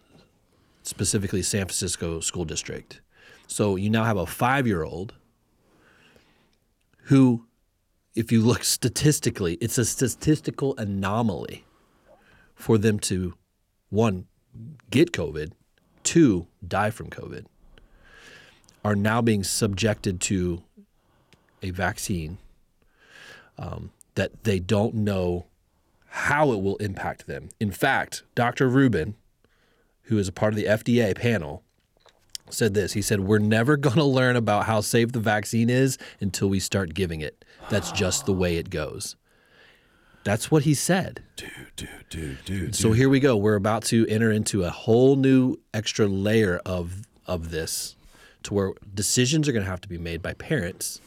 specifically San Francisco School District. So you now have a five year old who, if you look statistically, it's a statistical anomaly for them to, one, get COVID, two, die from COVID, are now being subjected to a vaccine um, that they don't know how it will impact them. In fact, Dr. Rubin, who is a part of the FDA panel, said this. He said, We're never going to learn about how safe the vaccine is until we start giving it. That's just the way it goes. That's what he said. Dude, dude, dude, dude. So here we go. We're about to enter into a whole new extra layer of of this to where decisions are going to have to be made by parents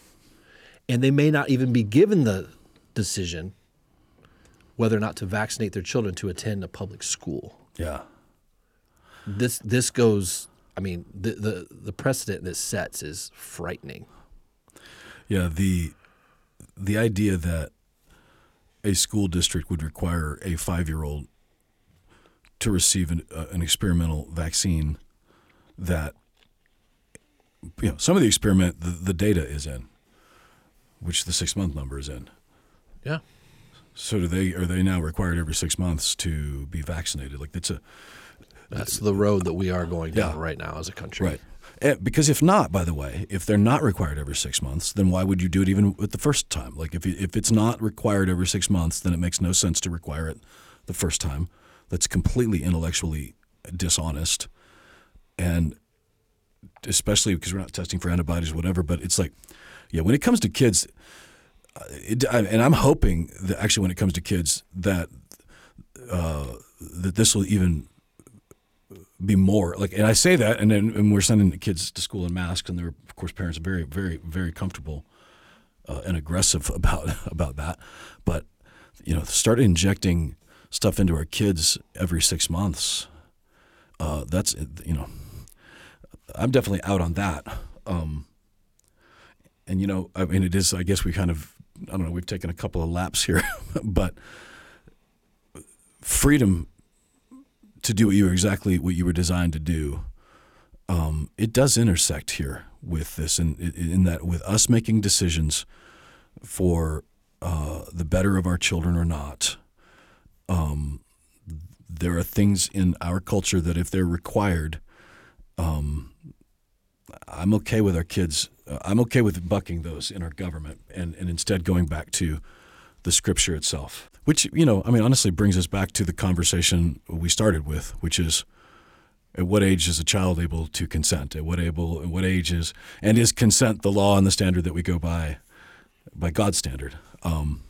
and they may not even be given the decision whether or not to vaccinate their children to attend a public school. yeah. This this goes I mean the the, the precedent this sets is frightening. Yeah, the the idea that a school district would require a five year old to receive an, uh, an experimental vaccine that you know some of the experiment the, the data is in, which the six month number is in. Yeah. So do they are they now required every six months to be vaccinated? Like it's a That's the road that we are going down Yeah. right now as a country. Right. Eh, Because if not, by the way, if they're not required every six months, then why would you do it even with the first time? Like if if it's not required every six months, then it makes no sense to require it the first time. That's completely intellectually dishonest. and especially because we're not testing for antibodies or whatever. But it's like, yeah, when it comes to kids, uh, it, and I'm hoping that actually when it comes to kids that uh, that this will even be more like. And I say that, and then and we're sending the kids to school in masks, and they're of course parents are very very very comfortable uh, and aggressive about about that. But you know, start injecting stuff into our kids every six months. Uh, that's you know, I'm definitely out on that. Um, and you know, I mean, it is. I guess we kind of, I don't know. We've taken a couple of laps here, but freedom to do what you were exactly what you were designed to do. Um, it does intersect here with this, and in, in, that with us making decisions for uh, the better of our children or not. Um, there are things in our culture that, if they're required, um, I'm okay with our kids. Uh, I'm okay with bucking those in our government and, and instead going back to the scripture itself, which, you know, I mean, honestly brings us back to the conversation we started with, which is at what age is a child able to consent? At what able, at what age is, and is consent the law and the standard that we go by, by God's standard? Um,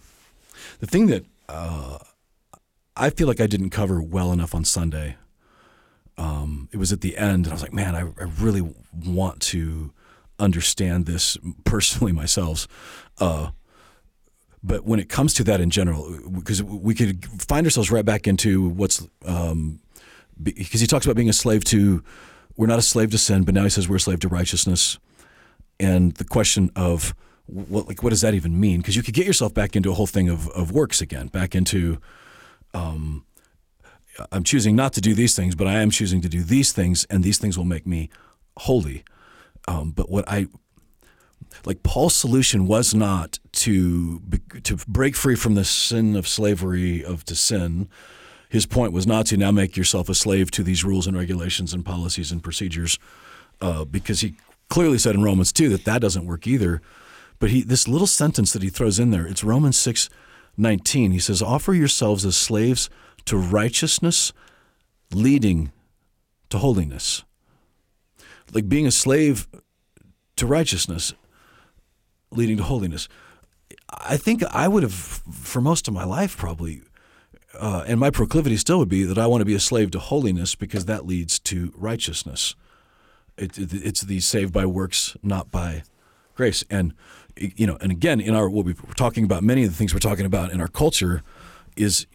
the thing that uh, I feel like I didn't cover well enough on Sunday. Um, it was at the end, and I was like, man, I, I really want to understand this personally myself. Uh, but when it comes to that in general, because we could find ourselves right back into what's um, because he talks about being a slave to, we're not a slave to sin, but now he says we're a slave to righteousness, and the question of what like what does that even mean? Because you could get yourself back into a whole thing of of works again, back into um, I'm choosing not to do these things, but I am choosing to do these things, and these things will make me holy. Um, but what I like Paul's solution was not to to break free from the sin of slavery of to sin. His point was not to now make yourself a slave to these rules and regulations and policies and procedures, uh, because he clearly said in Romans two that that doesn't work either. But he this little sentence that he throws in there, it's Romans six nineteen. he says, Offer yourselves as slaves to righteousness, leading to holiness. Like being a slave to righteousness, leading to holiness. I think I would have, for most of my life, probably, uh, and my proclivity still would be that I want to be a slave to holiness because that leads to righteousness. It, it, it's the saved by works, not by grace. And you know, and again, in our what we're talking about, many of the things we're talking about in our culture is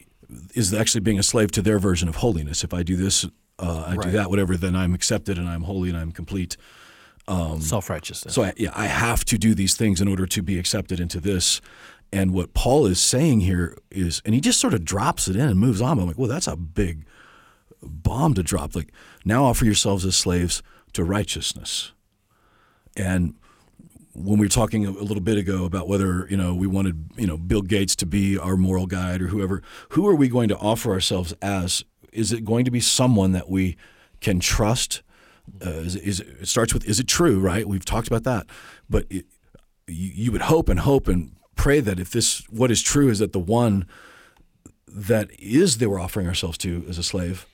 is actually being a slave to their version of holiness. If I do this, uh, I right. do that, whatever, then I'm accepted and I'm holy and I'm complete. Um, Self righteousness. So I, yeah, I have to do these things in order to be accepted into this. And what Paul is saying here is, and he just sort of drops it in and moves on. I'm like, well, that's a big bomb to drop. Like, now offer yourselves as slaves to righteousness. And when we were talking a little bit ago about whether you know we wanted you know Bill Gates to be our moral guide or whoever, who are we going to offer ourselves as? Is it going to be someone that we can trust? Uh, is, is, it starts with is it true? Right? We've talked about that, but it, you, you would hope and hope and pray that if this what is true is that the one that is that we're offering ourselves to as a slave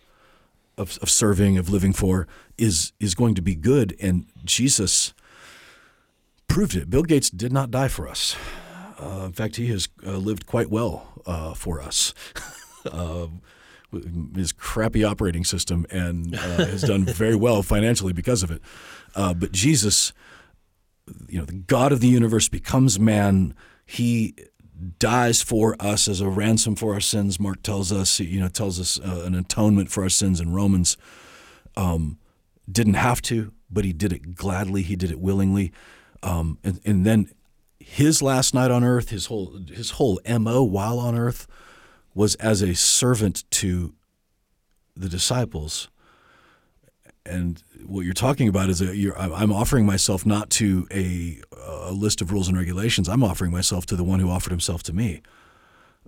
of, of serving of living for is is going to be good and Jesus proved it. Bill Gates did not die for us. Uh, in fact, he has uh, lived quite well uh, for us. Uh, his crappy operating system and uh, has done very well financially because of it. Uh, but Jesus, you know, the God of the universe becomes man. He dies for us as a ransom for our sins. Mark tells us, you know, tells us an atonement for our sins in Romans. Um, didn't have to, but he did it gladly. He did it willingly. Um, and, and then his last night on earth, his whole his whole mo while on earth, was as a servant to the disciples. And what you're talking about is a, I'm offering myself not to a, a list of rules and regulations. I'm offering myself to the one who offered himself to me,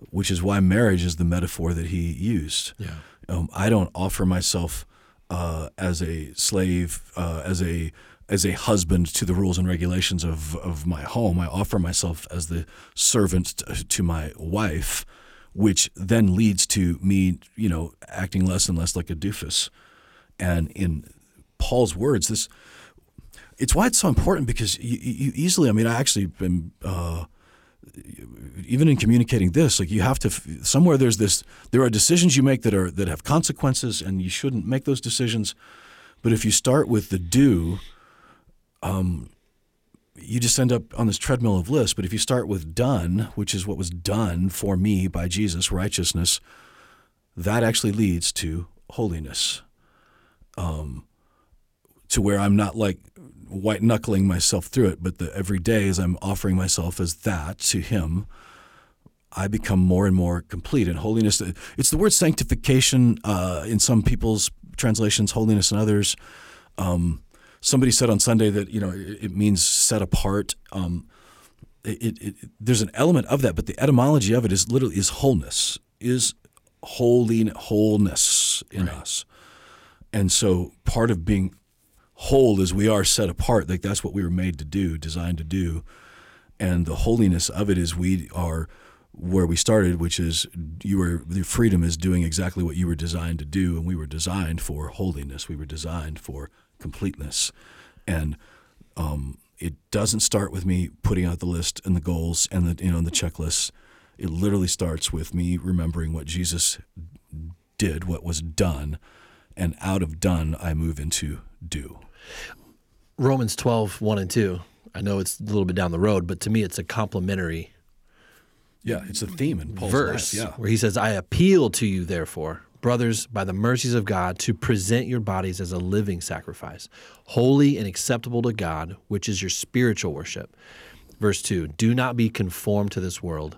which is why marriage is the metaphor that he used. Yeah. Um, I don't offer myself uh, as a slave, uh, as a as a husband to the rules and regulations of, of my home. I offer myself as the servant to my wife, which then leads to me, you know, acting less and less like a doofus. And in Paul's words. This it's why it's so important because you, you easily. I mean, I actually been. Uh, even in communicating this, like you have to somewhere there's this. There are decisions you make that are that have consequences, and you shouldn't make those decisions. But if you start with the do, um, you just end up on this treadmill of lists. But if you start with done, which is what was done for me by Jesus, righteousness, that actually leads to holiness. Um, to where I'm not like white knuckling myself through it, but the, every day as I'm offering myself as that to Him, I become more and more complete. And holiness, it's the word sanctification uh, in some people's translations, holiness in others. Um, somebody said on Sunday that you know it, it means set apart. Um, it, it, there's an element of that, but the etymology of it is literally is wholeness, is holy wholeness in right. us. And so part of being whole is we are set apart. Like that's what we were made to do, designed to do. And the holiness of it is we are where we started, which is you were the freedom is doing exactly what you were designed to do, and we were designed for holiness. We were designed for completeness, and um, it doesn't start with me putting out the list and the goals and the you know and the checklists. It literally starts with me remembering what Jesus did, what was done, and out of done I move into do. Romans 12, 1 and 2. I know it's a little bit down the road, but to me it's a complementary yeah, it's a theme in Paul's verse life. Yeah. where he says, I appeal to you, therefore, brothers, by the mercies of God, to present your bodies as a living sacrifice, holy and acceptable to God, which is your spiritual worship. Verse 2 Do not be conformed to this world.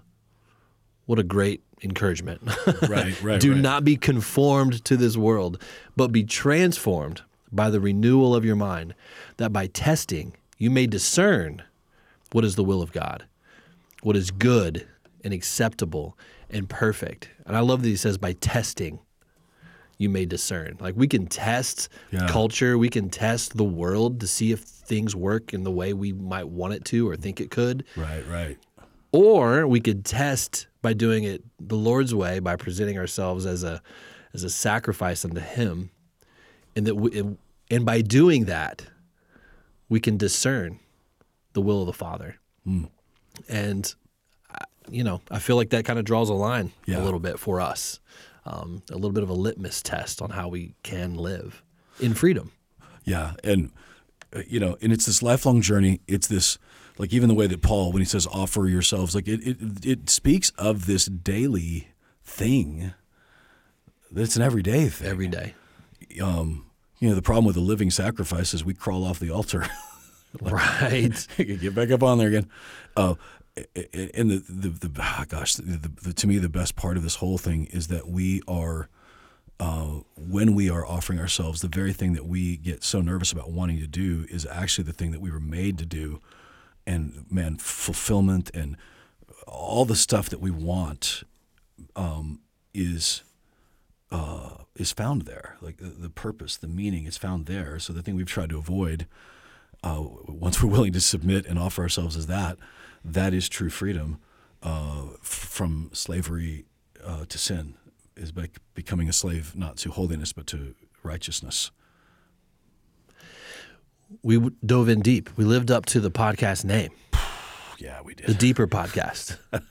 What a great encouragement. Right, right. Do right. not be conformed to this world, but be transformed by the renewal of your mind, that by testing you may discern what is the will of God, what is good and acceptable and perfect. And I love that he says, by testing, you may discern. Like we can test yeah. culture, we can test the world to see if things work in the way we might want it to or think it could. Right, right. Or we could test by doing it the Lord's way by presenting ourselves as a as a sacrifice unto Him, and that we, and by doing that, we can discern the will of the Father. Mm. And you know, I feel like that kind of draws a line yeah. a little bit for us, um, a little bit of a litmus test on how we can live in freedom. Yeah, and uh, you know, and it's this lifelong journey. It's this like even the way that Paul, when he says offer yourselves, like it it, it speaks of this daily thing. It's an everyday thing. Every day. Um, you know, the problem with the living sacrifice is we crawl off the altar. right. Get back up on there again. Uh, and the the, the oh gosh, the, the, to me the best part of this whole thing is that we are uh, when we are offering ourselves, the very thing that we get so nervous about wanting to do is actually the thing that we were made to do, and man, fulfillment and all the stuff that we want um, is uh, is found there. Like the, the, purpose, the meaning is found there. So the thing we've tried to avoid, uh, once we're willing to submit and offer ourselves as that, that is true freedom uh, from slavery uh, to sin, is by becoming a slave not to holiness but to righteousness. We dove in deep. We lived up to the podcast name. yeah, we did. The Deeper Podcast.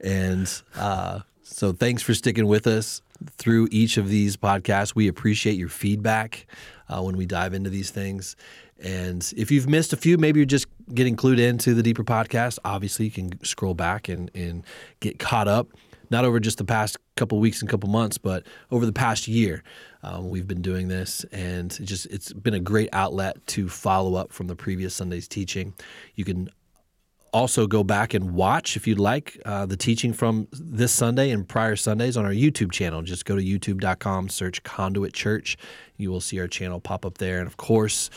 and uh, so thanks for sticking with us through each of these podcasts. We appreciate your feedback uh, when we dive into these things. And if you've missed a few, maybe you're just getting clued into the deeper podcast. Obviously, you can scroll back and, and get caught up, not over just the past couple weeks and couple months, but over the past year. Um, we've been doing this, and it just it's been a great outlet to follow up from the previous Sunday's teaching. You can also go back and watch if you'd like uh, the teaching from this Sunday and prior Sundays on our YouTube channel. Just go to youtube.com, search Conduit Church. You will see our channel pop up there. And of course,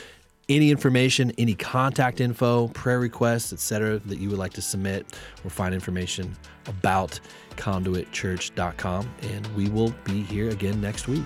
any information, any contact info, prayer requests, etc., that you would like to submit or find information about conduitchurch.com. And we will be here again next week.